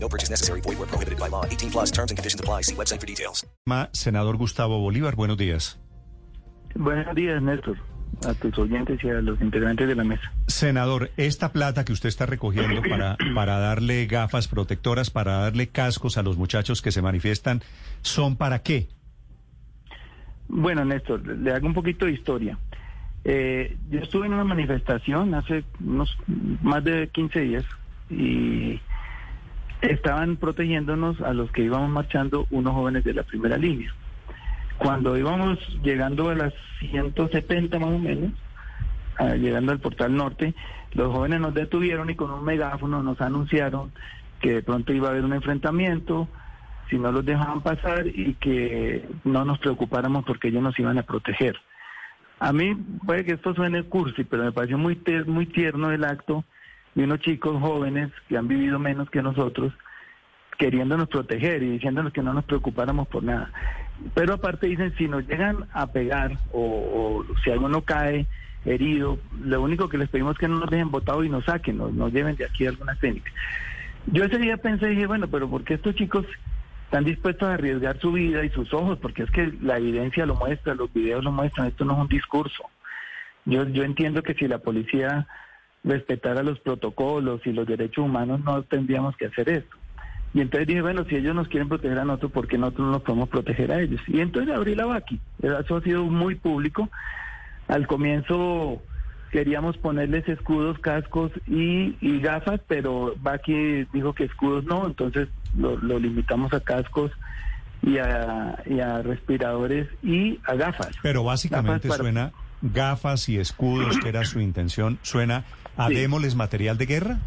No purchase necessary. Void where prohibited by law. 18 plus terms and conditions apply. See website for details. Ma- Senador Gustavo Bolívar, buenos días. Buenos días, Néstor, a tus oyentes y a los integrantes de la mesa. Senador, esta plata que usted está recogiendo para, para darle gafas protectoras, para darle cascos a los muchachos que se manifiestan, ¿son para qué? Bueno, Néstor, le hago un poquito de historia. Eh, yo estuve en una manifestación hace unos más de 15 días y estaban protegiéndonos a los que íbamos marchando unos jóvenes de la primera línea. Cuando íbamos llegando a las 170 más o menos, llegando al portal norte, los jóvenes nos detuvieron y con un megáfono nos anunciaron que de pronto iba a haber un enfrentamiento, si no los dejaban pasar y que no nos preocupáramos porque ellos nos iban a proteger. A mí puede que esto suene cursi, pero me pareció muy, muy tierno el acto de unos chicos jóvenes que han vivido menos que nosotros, queriéndonos proteger y diciéndonos que no nos preocupáramos por nada. Pero aparte dicen, si nos llegan a pegar o, o si alguno cae herido, lo único que les pedimos es que no nos dejen botados y nos saquen, nos, lleven de aquí a alguna clínica. Yo ese día pensé y dije, bueno, pero ¿por qué estos chicos están dispuestos a arriesgar su vida y sus ojos? Porque es que la evidencia lo muestra, los videos lo muestran, esto no es un discurso. Yo, yo entiendo que si la policía respetara los protocolos y los derechos humanos, no tendríamos que hacer esto. Y entonces dije, bueno, si ellos nos quieren proteger a nosotros, ¿por qué nosotros no nos podemos proteger a ellos? Y entonces abrí la vaqui. Eso ha sido muy público. Al comienzo queríamos ponerles escudos, cascos y, y gafas, pero Baki dijo que escudos no, entonces lo, lo limitamos a cascos y a, y a respiradores y a gafas. Pero básicamente Gafas para- suena gafas y escudos, que era su intención, suena a Sí. démosles material de guerra.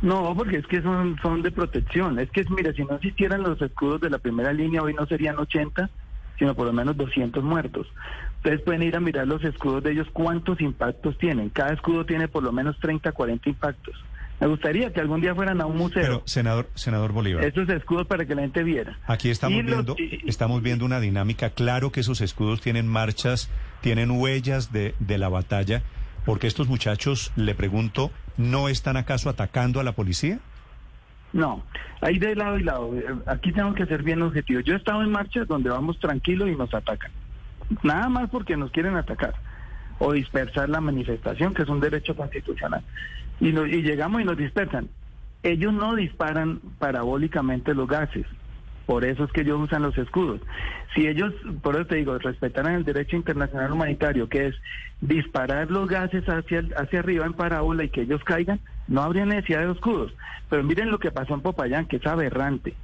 No, porque es que son, son de protección. Es que, mira, si no existieran los escudos de la primera línea, hoy no serían 80, sino por lo menos 200 muertos. Ustedes pueden ir a mirar los escudos de ellos, cuántos impactos tienen. Cada escudo tiene por lo menos 30, 40 impactos. Me gustaría que algún día fueran a un museo. Pero, senador, senador Bolívar, Esos escudos para que la gente viera. aquí estamos Y viendo, estamos viendo una dinámica. Claro que esos escudos tienen marchas, tienen huellas de, de la batalla, porque estos muchachos, le pregunto, ¿no están acaso atacando a la policía? No, hay de lado y lado. Eh, Aquí tenemos que ser bien objetivos. Yo he estado en marchas donde vamos tranquilos y nos atacan. Nada más porque nos quieren atacar o dispersar la manifestación, que es un derecho constitucional. Y, nos- y llegamos y nos dispersan. Ellos no disparan parabólicamente los gases. Por eso es que ellos usan los escudos. Si ellos, por eso te digo, respetaran el derecho internacional humanitario, que es disparar los gases hacia, hacia arriba en parábola y que ellos caigan, no habría necesidad de escudos. Pero miren lo que pasó en Popayán, que es aberrante.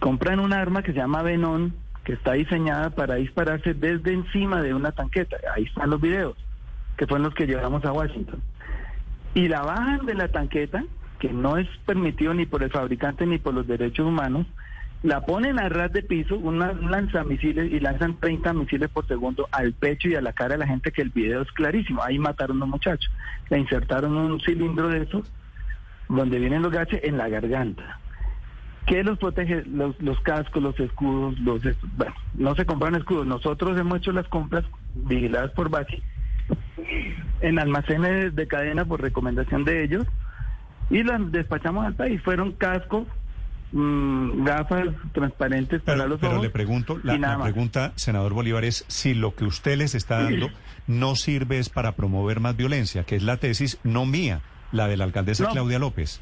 Compran un arma que se llama Venón, que está diseñada para dispararse desde encima de una tanqueta. Ahí están los videos, que fueron los que llevamos a Washington. Y la bajan de la tanqueta, que no es permitido ni por el fabricante ni por los derechos humanos, la ponen a ras de piso, un lanzamisiles y lanzan 30 misiles por segundo al pecho y a la cara de la gente, que el video es clarísimo. Ahí mataron a un muchacho. Le insertaron un cilindro de esos, donde vienen los gases, en la garganta. ¿Qué los protege? Los, los cascos, los escudos, los... Bueno, no se compran escudos. Nosotros hemos hecho las compras vigiladas por Basi en almacenes de cadena por recomendación de ellos y las despachamos al país. Fueron cascos, mm, gafas transparentes para Pero, los pero ojos le pregunto, la, pregunta, senador Bolívar, es si lo que usted les está dando no sirve es para promover más violencia, que es la tesis no mía, la de la alcaldesa No. Claudia López.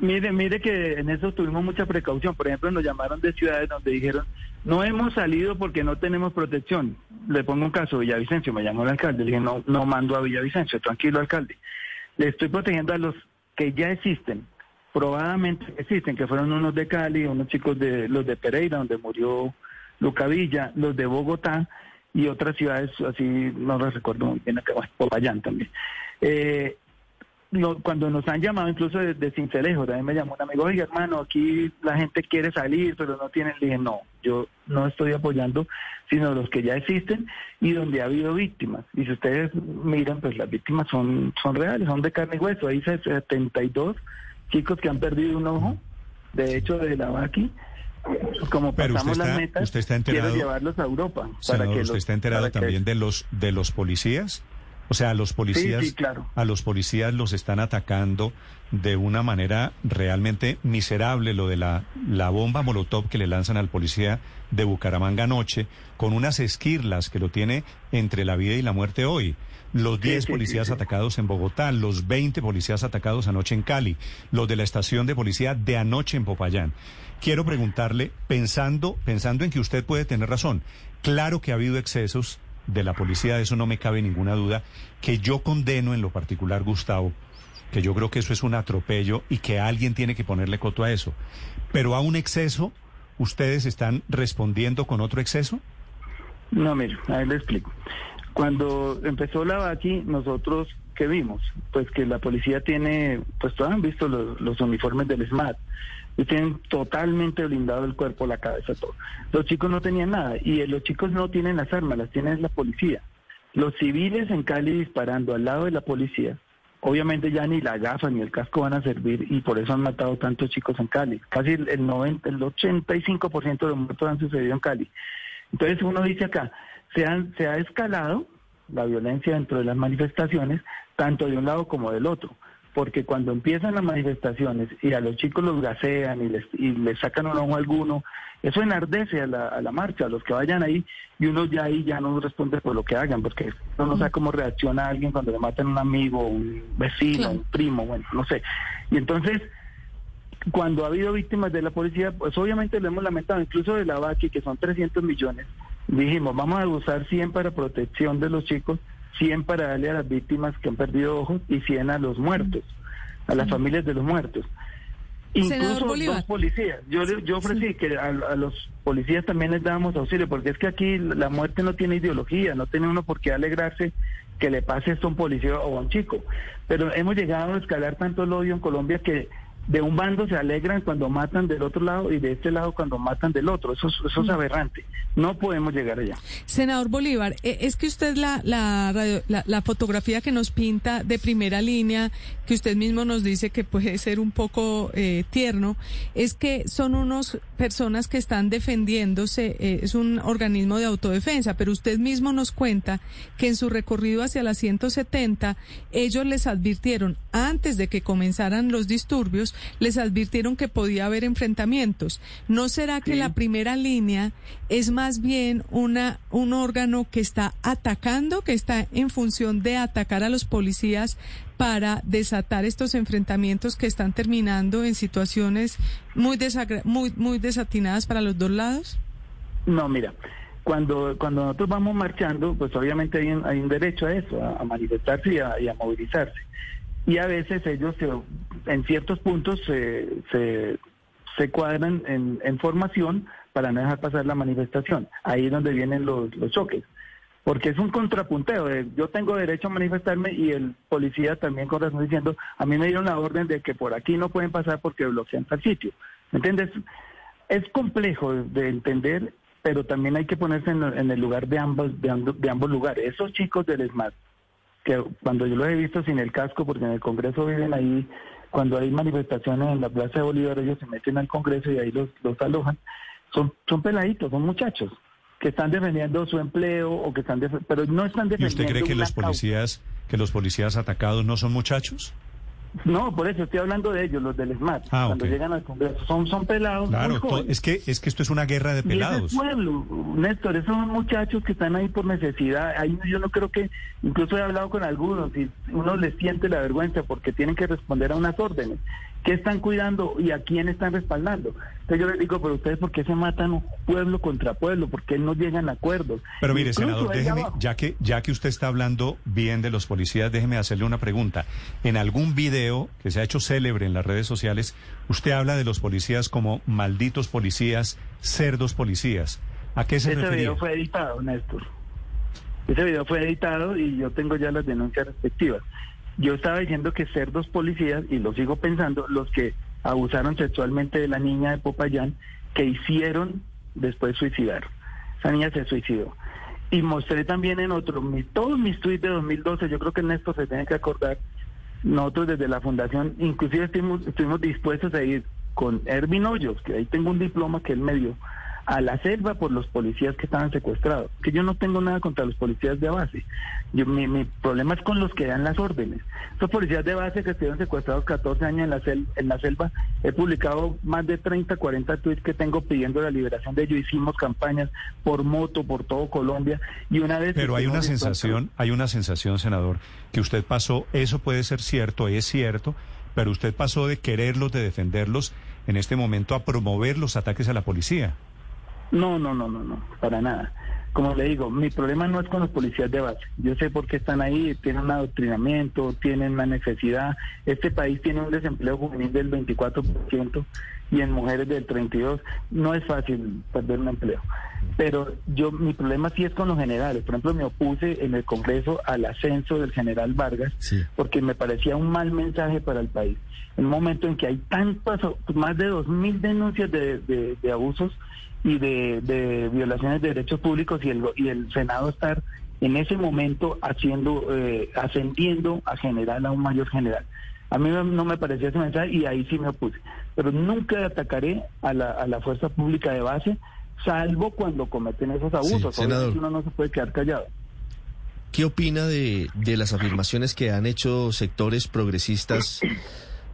Mire, mire que en eso tuvimos mucha precaución. Por ejemplo, nos llamaron de ciudades donde dijeron, no hemos salido porque no tenemos protección. Le pongo un caso, Villavicencio, me llamó el alcalde, le dije, no, no mando a Villavicencio, tranquilo alcalde. Le estoy protegiendo a los que ya existen, probadamente existen, que fueron unos de Cali, unos chicos de los de Pereira, donde murió Luca Villa, los de Bogotá y otras ciudades, así no las recuerdo muy bien, acá, Popayán también. Eh, lo- cuando nos han llamado incluso de, de Cincelejo, también me llamó un amigo, oiga hermano, aquí la gente quiere salir, pero no tienen, le dije, no, yo no estoy apoyando, sino los que ya existen y donde ha habido víctimas. Y si ustedes miran, pues las víctimas son, son reales, son de carne y hueso. Hay 72 chicos que han perdido un ojo, de hecho, de la vaqui. Como Pero usted pasamos las metas, usted está enterado- quiero llevarlos a Europa. Senador, que ¿usted los- está enterado para que- también de los de los policías? O sea, a los policías, sí, claro. a los policías los están atacando de una manera realmente miserable. Lo de la, la bomba molotov que le lanzan al policía de Bucaramanga anoche, con unas esquirlas que lo tiene entre la vida y la muerte hoy. Los 10 sí, sí, policías atacados en Bogotá, los 20 policías atacados anoche en Cali, los de la estación de policía de anoche en Popayán. Quiero preguntarle, pensando, pensando en que usted puede tener razón, claro que ha habido excesos de la policía, de eso no me cabe ninguna duda, que yo condeno en lo particular, Gustavo, que yo creo que eso es un atropello y que alguien tiene que ponerle coto a eso. Pero a un exceso, ¿ustedes están respondiendo con otro exceso? No, mire, ahí le explico. Cuando empezó la vaqui, nosotros, ¿qué vimos? Pues que la policía tiene, pues todos han visto los, los uniformes del SMAT, y tienen totalmente blindado el cuerpo, la cabeza, todo. Los chicos no tenían nada, y eh, los chicos no tienen las armas, las tiene la policía. Los civiles en Cali disparando al lado de la policía, obviamente ya ni la gafa ni el casco van a servir, y por eso han matado tantos chicos en Cali. Casi el 90, el 85% de los muertos han sucedido en Cali. Entonces uno dice acá, se, han- se ha escalado la violencia dentro de las manifestaciones, tanto de un lado como del otro, porque cuando empiezan las manifestaciones y a los chicos los gasean y les, y les sacan un ojo a alguno, eso enardece a la, a la marcha, a los que vayan ahí, y uno ya ahí ya no responde por lo que hagan, porque uno no sabe cómo reacciona a alguien cuando le matan a un amigo, un vecino, un primo, bueno, no sé. Y entonces cuando ha habido víctimas de la policía, pues obviamente lo hemos lamentado, incluso de la VACI, que son 300 millones, dijimos, vamos a usar 100 para protección de los chicos, 100 para darle a las víctimas que han perdido ojos y 100 a los muertos, a las familias de los muertos. Incluso dos policías. Yo, yo ofrecí que a, a los policías también les dábamos auxilio, porque es que aquí la muerte no tiene ideología, no tiene uno por qué alegrarse que le pase esto a un policía o a un chico. Pero hemos llegado a escalar tanto el odio en Colombia que de un bando se alegran cuando matan del otro lado y de este lado cuando matan del otro. Eso, es- eso es aberrante. No podemos llegar allá. Senador Bolívar, eh, es que usted la, la, radio- la, la fotografía que nos pinta de primera línea, que usted mismo nos dice que puede ser un poco eh, tierno, es que son unos personas que están defendiéndose, eh, es un organismo de autodefensa, pero usted mismo nos cuenta que en su recorrido hacia la 170, ellos les advirtieron, antes de que comenzaran los disturbios, les advirtieron que podía haber enfrentamientos. ¿No será que Sí. la primera línea es más bien una un órgano que está atacando, que está en función de atacar a los policías para desatar estos enfrentamientos que están terminando en situaciones muy desagra- muy muy desatinadas para los dos lados? No, mira, cuando, cuando nosotros vamos marchando, pues obviamente hay un, hay un derecho a eso, a, a manifestarse y a, y a movilizarse. Y a veces ellos se- en ciertos puntos se, cuadran en, formación para no dejar pasar la manifestación. Ahí es donde vienen los, choques. Porque es un contrapunteo. de, yo tengo derecho a manifestarme y el policía también con razón diciendo, a mí me dieron la orden de que por aquí no pueden pasar porque bloquean tal sitio. ¿Me entiendes? Es complejo de, de entender, pero también hay que ponerse en, el lugar de ambos, de, ambos- de ambos lugares. Esos chicos del SMAT, que cuando yo los he visto sin el casco, porque en el Congreso viven ahí, cuando hay manifestaciones en la Plaza de Bolívar, ellos se meten al Congreso y ahí los, los alojan, son, son peladitos, son muchachos que están defendiendo su empleo o que están pero no están ¿Y defendiendo usted cree que los causa. policías, que los policías atacados no son muchachos? No, por eso estoy hablando de ellos, los del SMAT, Ah, cuando llegan al Congreso. Son, son pelados Claro, es que es que esto es una guerra de ese es pelados. pueblo, Néstor, esos son muchachos que están ahí por necesidad. Ahí yo no creo que, incluso he hablado con algunos y uno les siente la vergüenza porque tienen que responder a unas órdenes. ¿Qué están cuidando y a quién están respaldando? Entonces yo les digo, pero ustedes, ¿por qué se matan pueblo contra pueblo? ¿Por qué no llegan a acuerdos? Pero mire, Incluso senador, déjeme, abajo. ya que, ya que usted está hablando bien de los policías, déjeme hacerle una pregunta. En algún video que se ha hecho célebre en las redes sociales, usted habla de los policías como malditos policías, cerdos policías. ¿A qué se Ese refería? video fue editado, Néstor. Ese video fue editado y yo tengo ya las denuncias respectivas. Yo estaba diciendo que ser dos policías, y lo sigo pensando, los que abusaron sexualmente de la niña de Popayán, que hicieron, después suicidaron. Esa niña se suicidó. Y mostré también en otro, mi, todos mis tweets de 2012, yo creo que en esto se tiene que acordar, nosotros desde la fundación, inclusive estuvimos, estuvimos dispuestos a ir con Ervin Hoyos, que ahí tengo un diploma que él me dio, a la selva por los policías que estaban secuestrados. Que yo no tengo nada contra los policías de base. Yo, mi, mi problema es con los que dan las órdenes. Esos policías de base que estuvieron secuestrados 14 años en la, sel, en la selva, he publicado más de 30, 40 tweets que tengo pidiendo la liberación de ellos. Hicimos campañas por moto, por todo Colombia. Y una vez... Pero hay una sensación, hay una sensación, senador, que usted pasó, eso puede ser cierto, es cierto, pero usted pasó de quererlos, de defenderlos, en este momento a promover los ataques a la policía. No, no, no, no, no, para nada. Como le digo, mi problema no es con los policías de base. Yo sé por qué están ahí, tienen un adoctrinamiento, tienen una necesidad. Este país tiene un desempleo juvenil del 24% y en mujeres del 32%. No es fácil perder un empleo. Pero yo, mi problema sí es con los generales. Por ejemplo, me opuse en el Congreso al ascenso del general Vargas porque me parecía un mal mensaje para el país. En un momento en que hay tantas, más de 2.000 denuncias de, de, de abusos y de, de, violaciones de derechos públicos y el, y el Senado estar en ese momento haciendo, eh, ascendiendo a general, a un mayor general. A mí no me parecía ese mensaje y ahí sí me opuse. Pero nunca atacaré a la, a la fuerza pública de base, salvo cuando cometen esos abusos. Sí, senador. uno no se puede quedar callado. ¿Qué opina de, de las afirmaciones que han hecho sectores progresistas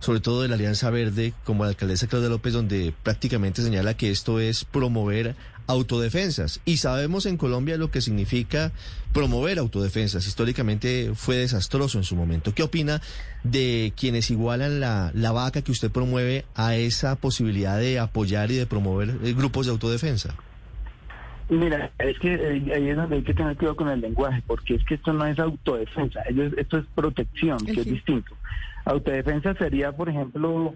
sobre todo de la Alianza Verde, como la alcaldesa Claudia López, donde prácticamente señala que esto es promover autodefensas. Y sabemos en Colombia lo que significa promover autodefensas. Históricamente fue desastroso en su momento. ¿Qué opina de quienes igualan la, la vaca que usted promueve a esa posibilidad de apoyar y de promover eh, grupos de autodefensa? Mira, es que eh, ahí es donde hay que tener cuidado con el lenguaje, porque es que esto no es autodefensa, ellos, esto es protección, que es distinto. Autodefensa sería, por ejemplo,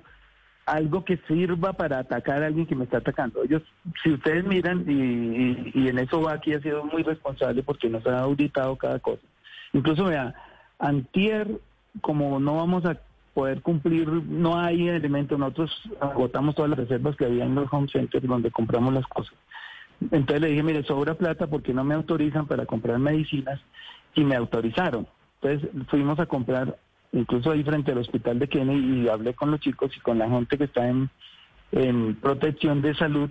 algo que sirva para atacar a alguien que me está atacando. Ellos, si ustedes miran, y, en eso va aquí ha sido muy responsable porque nos ha auditado cada cosa. Incluso, vea, antier, como no vamos a poder cumplir, no hay elementos, nosotros agotamos todas las reservas que había en los home centers donde compramos las cosas. Entonces le dije, mire, sobra plata porque no me autorizan para comprar medicinas y me autorizaron. Entonces fuimos a comprar incluso ahí frente al hospital de Kennedy y hablé con los chicos y con la gente que está en, en protección de salud.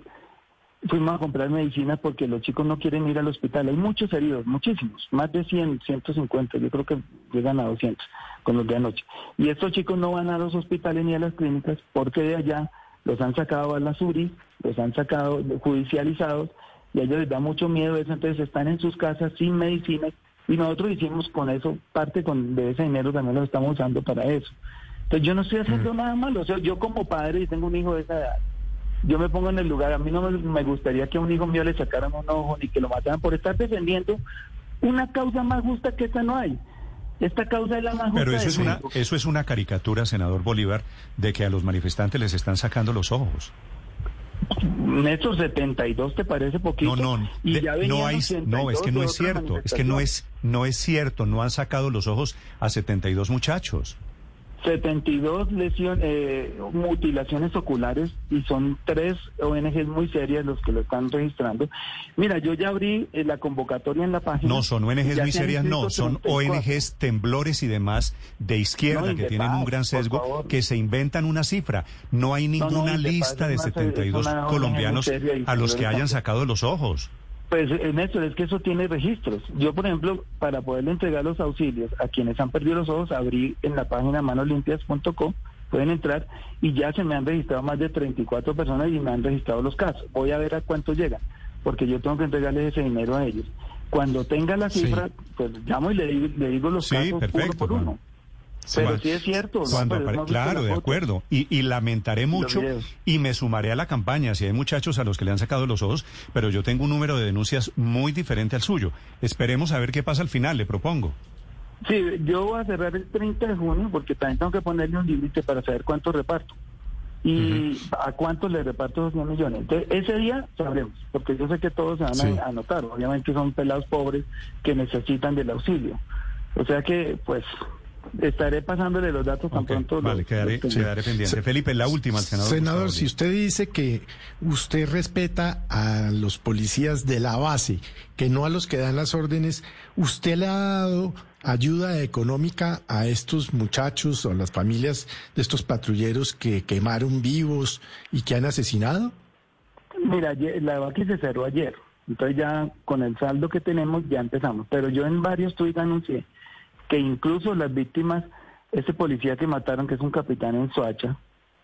Fuimos a comprar medicinas porque los chicos no quieren ir al hospital. Hay muchos heridos, muchísimos, más de 100, 150, yo creo que llegan a 200 con los de anoche. Y estos chicos no van a los hospitales ni a las clínicas porque de allá los han sacado a las URI, los han sacado judicializados y a ellos les da mucho miedo eso, entonces están en sus casas sin medicinas y nosotros hicimos con eso, parte con, de ese dinero también lo estamos usando para eso. Entonces yo no estoy haciendo nada malo, o sea, yo como padre y tengo un hijo de esa edad, yo me pongo en el lugar, a mí no me, me gustaría que a un hijo mío le sacaran un ojo ni que lo mataran por estar defendiendo una causa más justa que esta no hay. Esta causa es la más justa. Pero eso es, una, eso es una caricatura, senador Bolívar, de que a los manifestantes les están sacando los ojos. Néstor, 72 te parece poquito. No, no, y de- ya no, hay, 82 no, es que no es cierto, es que no es, no es cierto, no han sacado los ojos a 72 muchachos. 72 lesiones, eh, mutilaciones oculares y son tres ONGs muy serias los que lo están registrando. Mira, yo ya abrí eh, la convocatoria en la página. No, son ONGs muy serias, no, son 34. ONGs temblores y demás de izquierda No, que tienen un gran sesgo, que se inventan una cifra. No hay No, no, ninguna de paz lista de una- 72 es una ONG colombianos a los que hayan sacado los ojos. Pues eh, Néstor, es que eso tiene registros. Yo, por ejemplo, para poderle entregar los auxilios a quienes han perdido los ojos, abrí en la página manolimpias.com, pueden entrar y ya se me han registrado más de 34 personas y me han registrado los casos. Voy a ver a cuántos llegan, porque yo tengo que entregarles ese dinero a ellos. Cuando tenga la Sí. cifra, pues llamo y le, digo- le digo los Sí, casos perfecto, uno por uno. Pero Cuando- sí es cierto. claro, de acuerdo. Y, y lamentaré mucho y me sumaré a la campaña si hay muchachos a los que le han sacado los ojos, pero yo tengo un número de denuncias muy diferente al suyo. Esperemos a ver qué pasa al final, le propongo. Sí, yo voy a cerrar el 30 de junio porque también tengo que ponerle un límite para saber cuánto reparto. Y a cuánto le reparto esos 100 millones. Entonces, ese día sabremos, porque yo sé que todos se van Sí. a anotar. Obviamente son pelados pobres que necesitan del auxilio. O sea que, pues, estaré pasándole los datos tan pronto. Vale, los- quedaré, los tenga. quedaré pendiente. Felipe, la última, el senador. Senador, si usted dice que usted respeta a los policías de la base, que no a los que dan las órdenes, ¿usted le ha dado ayuda económica a estos muchachos o a las familias de estos patrulleros que quemaron vivos y que han asesinado? Mira, la vacuna se cerró ayer. Entonces ya con el saldo que tenemos ya empezamos. Pero yo en varios tweets anuncié que incluso las víctimas, ese policía que mataron, que es un capitán en Soacha,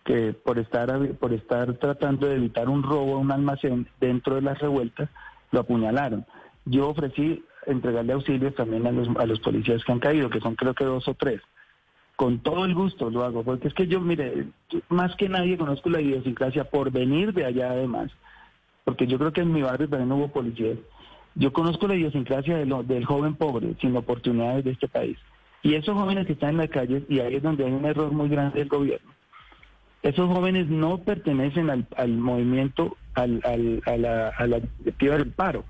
que por estar por estar tratando de evitar un robo a un almacén dentro de las revueltas, lo apuñalaron. Yo ofrecí entregarle auxilios también a los, a los policías que han caído, que son creo que dos o tres. Con todo el gusto lo hago, porque es que yo, mire, más que nadie conozco la idiosincrasia por venir de allá además, porque yo creo que en mi barrio también hubo policías. Yo conozco la idiosincrasia de lo- del joven pobre, sin oportunidades de este país. Y esos jóvenes que están en las calles, y ahí es donde hay un error muy grande del gobierno, esos jóvenes no pertenecen al, al movimiento, al, al- a la, a la directiva del paro.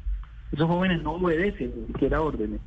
Esos jóvenes no obedecen ni siquiera órdenes,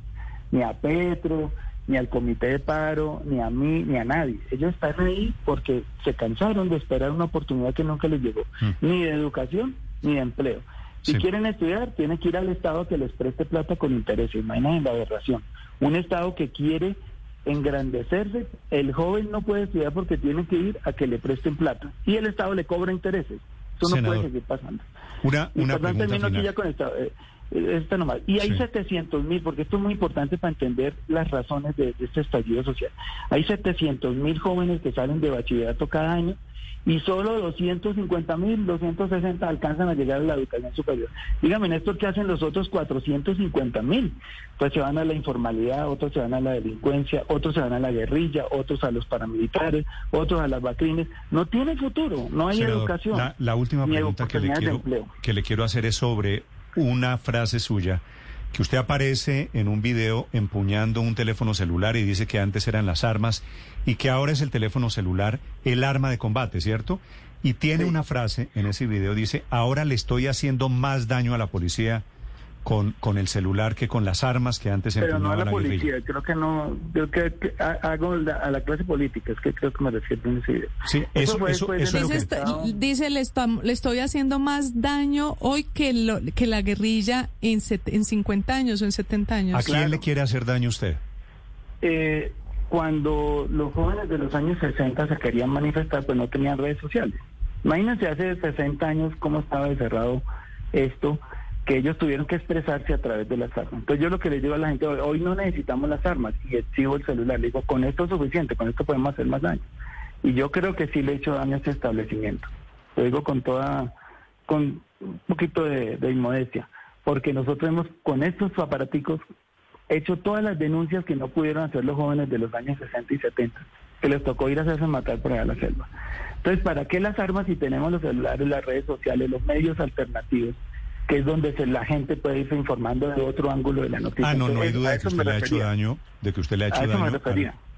ni a Petro, ni al comité de paro, ni a mí, ni a nadie. Ellos están ahí porque se cansaron de esperar una oportunidad que nunca les llegó, ni de educación, ni de empleo. Si Sí. quieren estudiar, tienen que ir al Estado a que les preste plata con intereses. Imagínense la aberración. Un Estado que quiere engrandecerse, el joven no puede estudiar porque tiene que ir a que le presten plata. Y el Estado le cobra intereses. Eso no puede seguir pasando. Una, una pregunta final. ya con esta, eh, eh, esta nomás. Y hay Sí. 700 mil, porque esto es muy importante para entender las razones de, de este estallido social. Hay 700 mil jóvenes que salen de bachillerato cada año y solo 250 mil, 260 alcanzan a llegar a la educación superior. Dígame, Néstor, ¿qué hacen los otros 450 mil? Pues se van a la informalidad, otros se van a la delincuencia, otros se van a la guerrilla, otros a los paramilitares, otros a las vacrines. No tiene futuro, no hay Senador, educación. La, la última pregunta que le, quiero, que le quiero hacer es sobre una frase suya, que usted aparece en un video empuñando un teléfono celular y dice que antes eran las armas y que ahora es el teléfono celular el arma de combate, ¿cierto? Y tiene una frase en ese video, dice, ahora le estoy haciendo más daño a la policía con, con el celular que con las armas que antes Pero no a la la guerrilla. policía, creo que no, creo que, que ha- hago la- a la clase política, es que creo que me refiero en ese video. Sí, eso- fue eso- después eso de es lo que está- dice, le, estoy haciendo más daño hoy que, lo- que la guerrilla en, set- en 50 años o en 70 años. ¿A quién claro. le quiere hacer daño usted? Eh, cuando los jóvenes de los años 60 se querían manifestar, pues no tenían redes sociales. Imagínense hace 60 años cómo estaba cerrado esto, que ellos tuvieron que expresarse a través de las armas. Entonces yo lo que les digo a la gente, hoy, hoy no necesitamos las armas y exhibo el celular, le digo, con esto es suficiente, con esto podemos hacer más daño. Y yo creo que sí le he hecho daño a este establecimiento. Lo digo con toda, con un poquito de, de inmodestia, porque nosotros hemos, con estos aparaticos, hecho todas las denuncias que no pudieron hacer los jóvenes de los años 60 y 70, que les tocó ir a hacerse matar por allá a la selva. Entonces, ¿para qué las armas si tenemos los celulares, las redes sociales, los medios alternativos, que es donde se- la gente puede irse informando de otro ángulo de la noticia? Ah, no, no hay duda de que eso usted le ha hecho daño, de que usted le ha hecho eso daño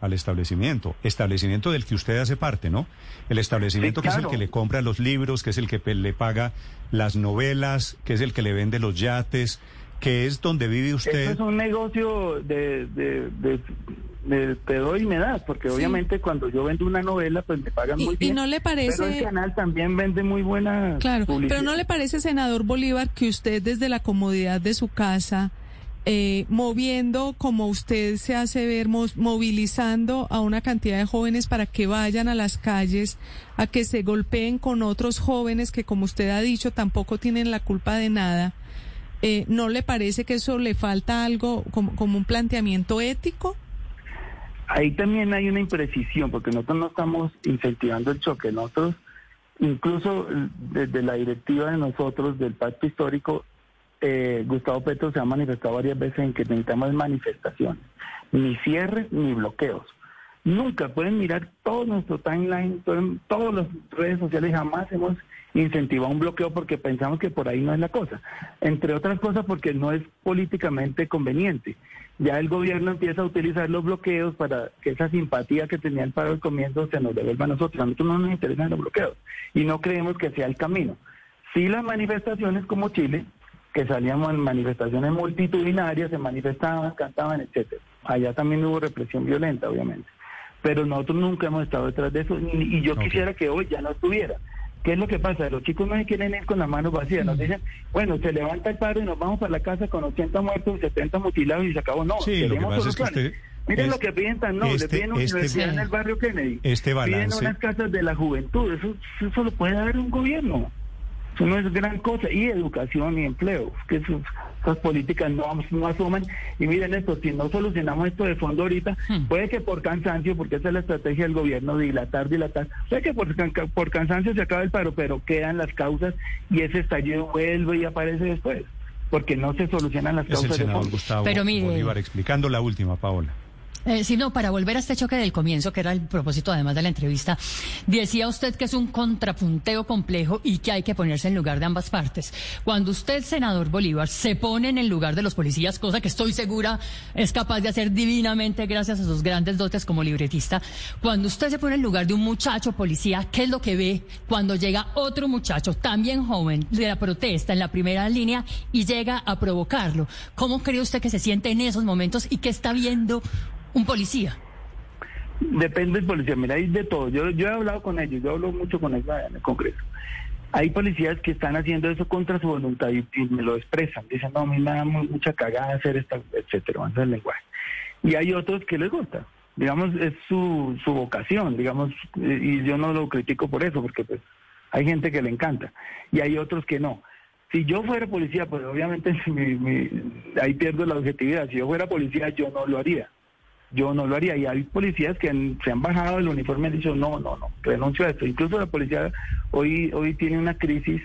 al, establecimiento, establecimiento del que usted hace parte, ¿no? El establecimiento Sí, que es el que le compra los libros, que es el que le paga las novelas, que es el que le vende los yates, que es donde vive usted. es un negocio de, de, de- de te doy y me das, porque Sí. obviamente cuando yo vendo una novela, pues me pagan Y- muy y bien. no le parece- Pero el canal también vende muy buena Claro, publicidad. pero ¿no le parece, senador Bolívar, que usted desde la comodidad de su casa, eh, moviendo como usted se hace ver, mo- movilizando a una cantidad de jóvenes para que vayan a las calles, a que se golpeen con otros jóvenes que, como usted ha dicho, tampoco tienen la culpa de nada? Eh, ¿No le parece que eso le falta algo como, como un planteamiento ético? Ahí también hay una imprecisión, porque nosotros no estamos incentivando el choque. Nosotros, incluso desde la directiva de nosotros, del pacto histórico, eh, Gustavo Petro se ha manifestado varias veces en que necesitamos manifestaciones, ni cierres ni bloqueos. Nunca pueden mirar todo nuestro timeline, todas las redes sociales, jamás hemos incentivado un bloqueo porque pensamos que por ahí no es la cosa. Entre otras cosas porque no es políticamente conveniente. Ya el gobierno empieza a utilizar los bloqueos para que esa simpatía que tenía el paro al comienzo se nos devuelva a nosotros. A nosotros no nos interesan los bloqueos y no creemos que sea el camino. Sí las manifestaciones como Chile, que salíamos en manifestaciones multitudinarias, se manifestaban, cantaban, etcétera. Allá también hubo represión violenta, obviamente. pero nosotros nunca hemos estado detrás de eso y y yo quisiera que hoy ya no estuviera. ¿Qué es lo que pasa? Los chicos no se quieren ir con las manos vacías. Nos dicen, bueno, se levanta el paro y nos vamos para la casa con 80 muertos, 70 mutilados y se acabó. No, Sí, lo que pasa es que usted- Miren es- lo que piden tan noble. este- piden una este- universidad en el barrio Kennedy. Este Piden balance- unas casas de la juventud. Eso, eso lo puede dar un gobierno. Eso no es gran cosa. Y educación y empleo. Que eso- esas políticas no, no asuman. Y miren esto, si no solucionamos esto de fondo ahorita, puede que por cansancio, porque esa es la estrategia del gobierno, dilatar, dilatar, puede que por, can- por cansancio se acabe el paro, pero quedan las causas y ese estallido vuelve y aparece después. Porque no se solucionan las Es el causas de senador fondo. Gustavo Pero mire- Bolívar explicando la última, Paola. Eh, sí, no, para volver a este choque del comienzo, que era el propósito además de la entrevista, decía usted que es un contrapunteo complejo y que hay que ponerse en lugar de ambas partes. Cuando usted, senador Bolívar, se pone en el lugar de los policías, cosa que estoy segura es capaz de hacer divinamente gracias a sus grandes dotes como libretista, cuando usted se pone en lugar de un muchacho policía, ¿qué es lo que ve cuando llega otro muchacho, también joven, de la protesta en la primera línea y llega a provocarlo? ¿Cómo cree usted que se siente en esos momentos y qué está viendo un policía? Depende del policía, mira, hay de todo. Yo, yo he hablado con ellos, yo hablo mucho con ellos en el Congreso. Hay policías que están haciendo eso contra su voluntad y, me lo expresan. Dicen, no, a mí me da mu- mucha cagada hacer esta, etcétera, a el lenguaje. Y hay otros que les gusta. Digamos, es su, su vocación, digamos, eh, y yo no lo critico por eso, porque pues hay gente que le encanta. Y hay otros que no. Si yo fuera policía, pues obviamente mi- mi- ahí pierdo la objetividad. Si yo fuera policía, yo no lo haría yo no lo haría. Y hay policías que han- se han bajado del uniforme y han dicho, no, no, no, renuncio a esto. Incluso la policía hoy, hoy tiene una crisis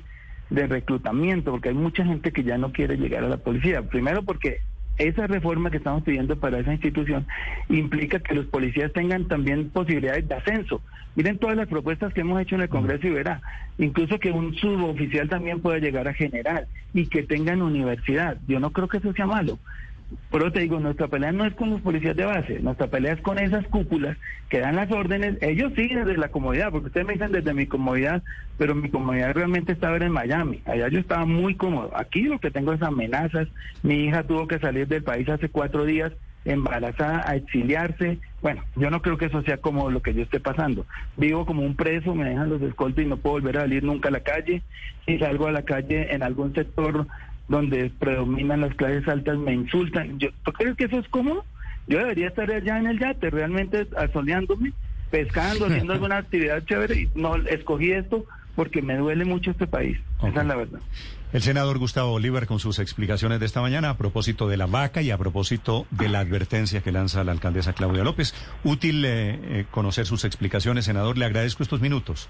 de reclutamiento, porque hay mucha gente que ya no quiere llegar a la policía. Primero porque esa reforma que estamos pidiendo para esa institución implica que los policías tengan también posibilidades de ascenso. Miren todas las propuestas que hemos hecho en el Congreso y verá, incluso que un suboficial también pueda llegar a general y que tengan universidad. Yo no creo que eso sea malo. Por eso te digo, nuestra pelea no es con los policías de base, nuestra pelea es con esas cúpulas que dan las órdenes. Ellos sí desde la comodidad, porque ustedes me dicen desde mi comodidad, pero mi comodidad realmente estaba en Miami. Allá yo estaba muy cómodo. Aquí lo que tengo es amenazas. Mi hija tuvo que salir del país hace cuatro días embarazada a exiliarse. Bueno, yo no creo que eso sea como lo que yo esté pasando. Vivo como un preso, me dejan los escoltas y no puedo volver a salir nunca a la calle. Si salgo a la calle en algún sector donde predominan las clases altas, me insultan. Yo, ¿Tú crees que eso es cómodo? Yo debería estar allá en el yate, realmente asoleándome, pescando, haciendo alguna actividad chévere. Y no escogí esto porque me duele mucho este país. Esa es la verdad. El senador Gustavo Bolívar con sus explicaciones de esta mañana a propósito de la vaca y a propósito de la advertencia que lanza la alcaldesa Claudia López. Útil eh, eh, conocer sus explicaciones, senador. Le agradezco estos minutos.